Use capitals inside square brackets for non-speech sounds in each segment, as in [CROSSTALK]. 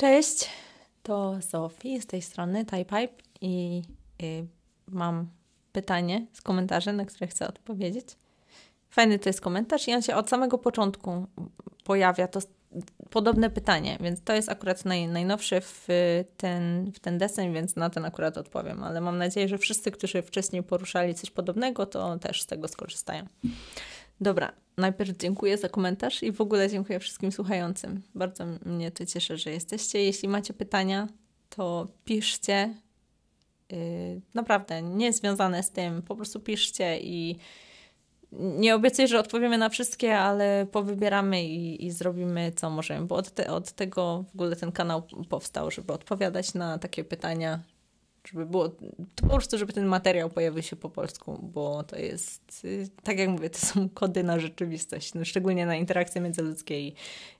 Cześć, to Zofii z tej strony TypePipe i y, mam pytanie z komentarzy, na które chcę odpowiedzieć. Fajny to jest komentarz i on się od samego początku pojawia, to podobne pytanie, więc to jest akurat naj, najnowszy w ten, w ten desen, więc na ten akurat odpowiem, ale mam nadzieję, że wszyscy, którzy wcześniej poruszali coś podobnego, to też z tego skorzystają. Dobra, najpierw dziękuję za komentarz i w ogóle dziękuję wszystkim słuchającym. Bardzo mnie to cieszy, że jesteście. Jeśli macie pytania, to piszcie. Yy, naprawdę, nie związane z tym, po prostu piszcie i nie obiecuję, że odpowiemy na wszystkie, ale powybieramy i, i zrobimy co możemy, bo od, te, od tego w ogóle ten kanał powstał, żeby odpowiadać na takie pytania, żeby było, to po prostu, żeby ten materiał pojawił się po polsku, bo to jest, y, tak jak mówię, to są [LAUGHS] kody na rzeczywistość, no, szczególnie na interakcje międzyludzkie i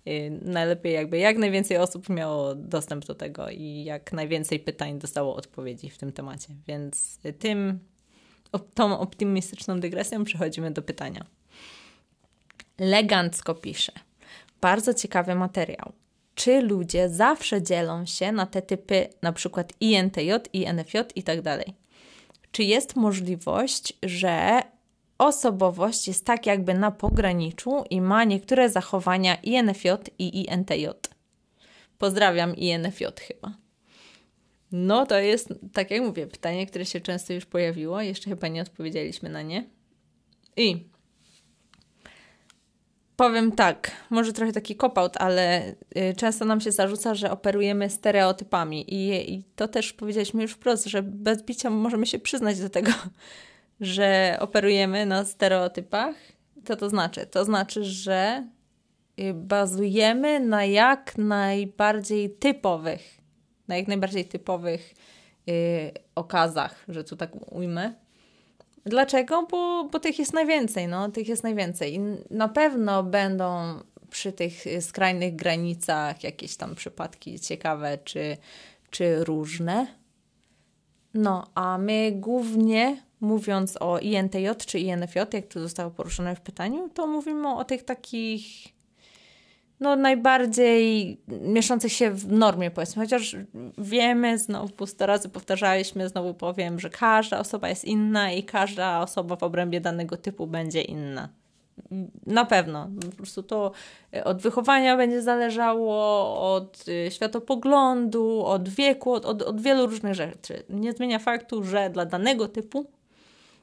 y, najlepiej jakby jak najwięcej osób miało dostęp do tego i jak najwięcej pytań dostało odpowiedzi w tym temacie, więc tym, tą optymistyczną dygresją przechodzimy do pytania. Legancko pisze. Bardzo ciekawy materiał czy ludzie zawsze dzielą się na te typy, na przykład INTJ, INFJ i tak dalej. Czy jest możliwość, że osobowość jest tak jakby na pograniczu i ma niektóre zachowania INFJ i INTJ? Pozdrawiam INFJ chyba. No to jest, tak jak mówię, pytanie, które się często już pojawiło, jeszcze chyba nie odpowiedzieliśmy na nie. I Powiem tak, może trochę taki cop-out, ale y, często nam się zarzuca, że operujemy stereotypami I, i to też powiedzieliśmy już wprost, że bez bicia możemy się przyznać do tego, [LAUGHS] że operujemy na stereotypach. Co to znaczy? To znaczy, że y, bazujemy na jak najbardziej typowych, na jak najbardziej typowych yy, okazach, że tu tak ujmę. Dlaczego? Bo, bo tych jest najwięcej, no, tych jest najwięcej. I na pewno będą przy tych skrajnych granicach jakieś tam przypadki ciekawe czy, czy różne. No, a my głównie mówiąc o INTJ czy INFJ, jak to zostało poruszone w pytaniu, to mówimy o tych takich no, najbardziej mieszczących się w normie, powiedzmy. Chociaż wiemy, znowu 100 razy powtarzaliśmy, znowu powiem, że każda osoba jest inna i każda osoba w obrębie danego typu będzie inna. Na pewno. Po prostu to od wychowania będzie zależało, od y, światopoglądu, od wieku, od, od, od wielu różnych rzeczy. Nie zmienia faktu, że dla danego typu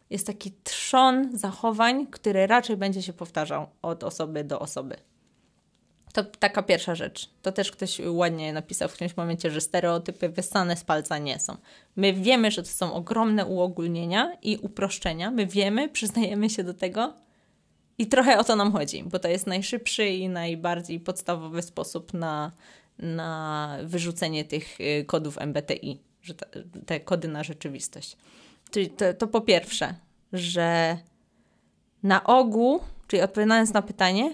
jest taki trzon zachowań, który raczej będzie się powtarzał od osoby do osoby. To taka pierwsza rzecz. To też ktoś ładnie napisał w którymś momencie, że stereotypy wysane z palca nie są. My wiemy, że to są ogromne uogólnienia i uproszczenia. My wiemy, [LAUGHS] przyznajemy się do tego i trochę o to nam chodzi, bo to jest najszybszy i najbardziej podstawowy sposób na, na wyrzucenie tych y, kodów MBTI, że te, te kody na rzeczywistość. Czyli to, to po pierwsze, że na ogół, czyli odpowiadając na pytanie,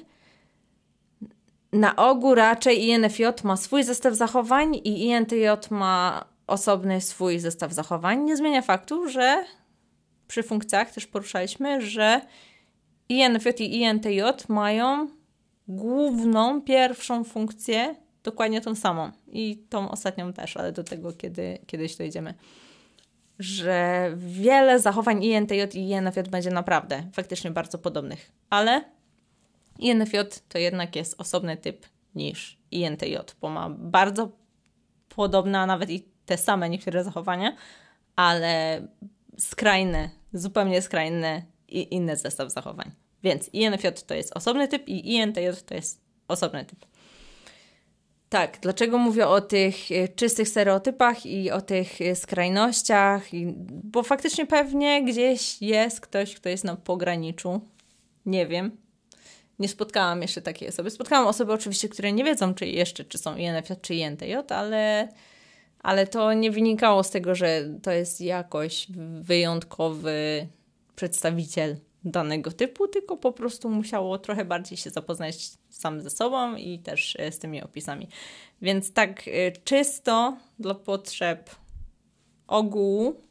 na ogół raczej INFJ ma swój zestaw zachowań i INTJ ma osobny swój zestaw zachowań. Nie zmienia faktu, że przy funkcjach też poruszaliśmy, że INFJ i INTJ mają główną, pierwszą funkcję dokładnie tą samą. I tą ostatnią też, ale do tego kiedy, kiedyś dojdziemy. Że wiele zachowań INTJ i INFJ będzie naprawdę faktycznie bardzo podobnych. Ale INFJ to jednak jest osobny typ niż INTJ, bo ma bardzo podobne, a nawet i te same niektóre zachowania, ale skrajne, zupełnie skrajne i inny zestaw zachowań. Więc INFJ to jest osobny typ i INTJ to jest osobny typ. Tak, dlaczego mówię o tych e, czystych stereotypach i o tych e, skrajnościach? Bo faktycznie pewnie gdzieś jest ktoś, kto jest na pograniczu. Nie wiem, nie spotkałam jeszcze takiej osoby. Spotkałam osoby oczywiście, które nie wiedzą, czy jeszcze czy są INFJ czy INTJ, ale, ale to nie wynikało z tego, że to jest jakoś wyjątkowy przedstawiciel danego typu, tylko po prostu musiało trochę bardziej się zapoznać sam ze sobą i też e, z tymi opisami. Więc tak e, czysto dla potrzeb ogółu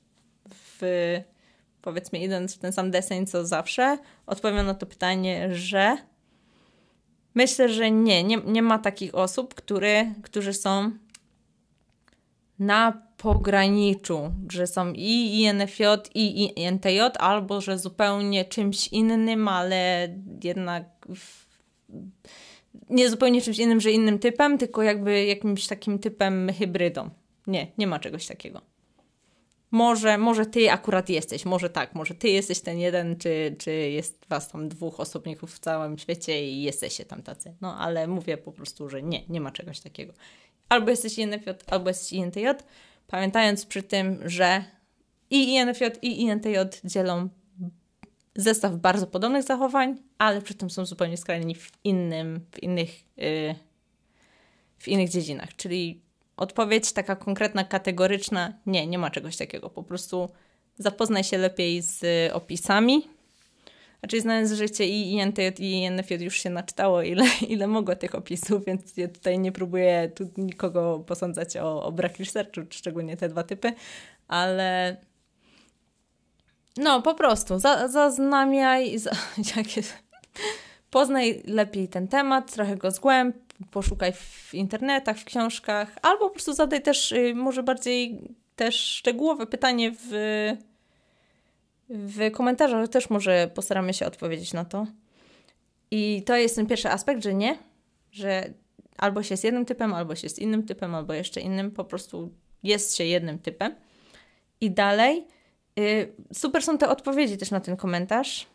w powiedzmy idąc w ten sam deseń co zawsze, odpowiem na to pytanie, że Myślę, że nie, nie, nie ma takich osób, które, którzy są na pograniczu, że są i INFJ, i INTJ, albo że zupełnie czymś innym, ale jednak w, nie zupełnie czymś innym, że innym typem, tylko jakby jakimś takim typem hybrydą. Nie, nie ma czegoś takiego. Może, może ty akurat jesteś, może tak, może ty jesteś ten jeden, czy, czy jest was tam dwóch osobników w całym świecie i jesteście tam tacy. No ale mówię po prostu, że nie, nie ma czegoś takiego. Albo jesteś INFJ, albo jesteś INTJ, pamiętając przy tym, że i INFJ, i INTJ dzielą zestaw bardzo podobnych zachowań, ale przy tym są zupełnie skrajni w, innym, w, innych, yy, w innych dziedzinach. Czyli odpowiedź taka konkretna, kategoryczna, nie, nie ma czegoś takiego. Po prostu zapoznaj się lepiej z opisami. Znaczy, znając życie i INTJ i INFJ już się naczytało, ile, [LAUGHS] ile mogło tych opisów, [LAUGHS] więc ja tutaj nie próbuję tu nikogo posądzać o, o brak researchu, szczególnie te dwa typy, ale no, po prostu za, zaznamiaj, za, [LAUGHS] jak jest, poznaj lepiej ten temat, trochę go zgłęb, poszukaj w internetach, w książkach, albo po prostu zadaj też y, może bardziej też szczegółowe pytanie w, w komentarzach, też może postaramy się odpowiedzieć na to. I to jest ten pierwszy aspekt, że nie, że albo się jest jednym typem, albo się jest innym typem, albo jeszcze innym, po prostu jest się jednym typem. I dalej, y, super są te odpowiedzi też na ten komentarz.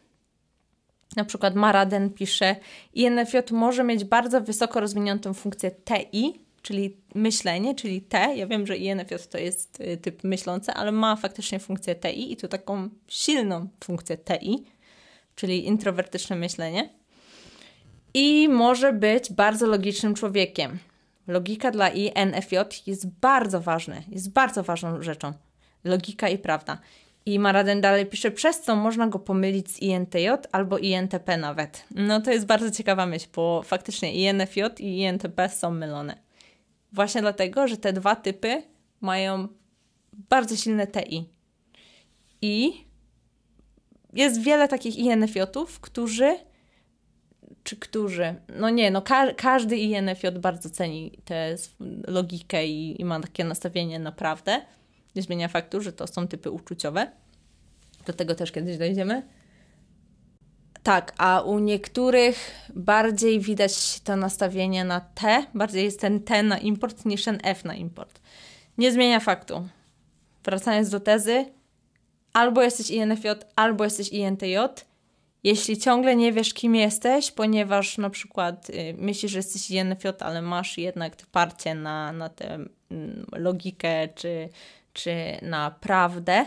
Na przykład Maraden pisze, INFJ może mieć bardzo wysoko rozwiniętą funkcję TI, czyli myślenie, czyli T. Ja wiem, że INFJ to jest y, typ myślący, ale ma faktycznie funkcję TI i to taką silną funkcję TI, czyli introwertyczne myślenie. I może być bardzo logicznym człowiekiem. Logika dla INFJ jest bardzo ważna, jest bardzo ważną rzeczą. Logika i prawda. I Maraden dalej pisze, przez co można go pomylić z INTJ albo INTP nawet. No to jest bardzo ciekawa myśl, bo faktycznie INFJ i INTP są mylone. Właśnie dlatego, że te dwa typy mają bardzo silne TI. I jest wiele takich INFJ-ów, którzy czy którzy, no nie, no ka każdy INFJ bardzo ceni tę logikę i, i ma takie nastawienie naprawdę nie zmienia faktu, że to są typy uczuciowe. Do tego też kiedyś dojdziemy. Tak, a u niektórych bardziej widać to nastawienie na T, bardziej jest ten T na import niż ten F na import. Nie zmienia faktu. Wracając do tezy, albo jesteś INFJ, albo jesteś INTJ. Jeśli ciągle nie wiesz, kim jesteś, ponieważ na przykład y, myślisz, że jesteś INFJ, ale masz jednak parcie na, na tę mm, logikę czy czy na prawdę,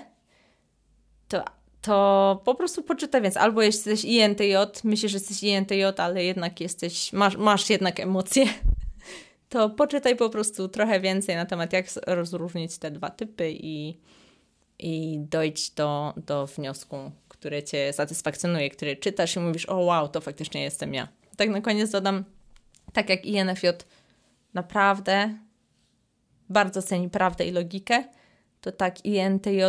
to, to po prostu poczytaj więc. Albo jesteś INTJ, myślisz, że jesteś INTJ, ale jednak jesteś, masz, masz jednak emocje, [LAUGHS] to poczytaj po prostu trochę więcej na temat, jak rozróżnić te dwa typy i, i dojść do, do wniosku, który Cię satysfakcjonuje, który czytasz i mówisz, o wow, to faktycznie jestem ja. Tak na koniec dodam, tak jak INFJ naprawdę bardzo ceni prawdę i logikę, to tak INTJ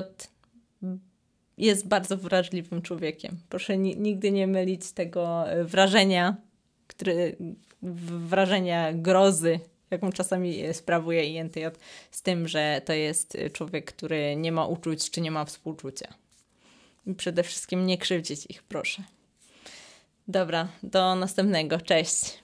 jest bardzo wrażliwym człowiekiem. Proszę nigdy nie mylić tego e, wrażenia, który, wrażenia grozy, jaką czasami sprawuje INTJ, z tym, że to jest człowiek, który nie ma uczuć czy nie ma współczucia. I przede wszystkim nie krzywdzić ich, proszę. Dobra, do następnego. Cześć.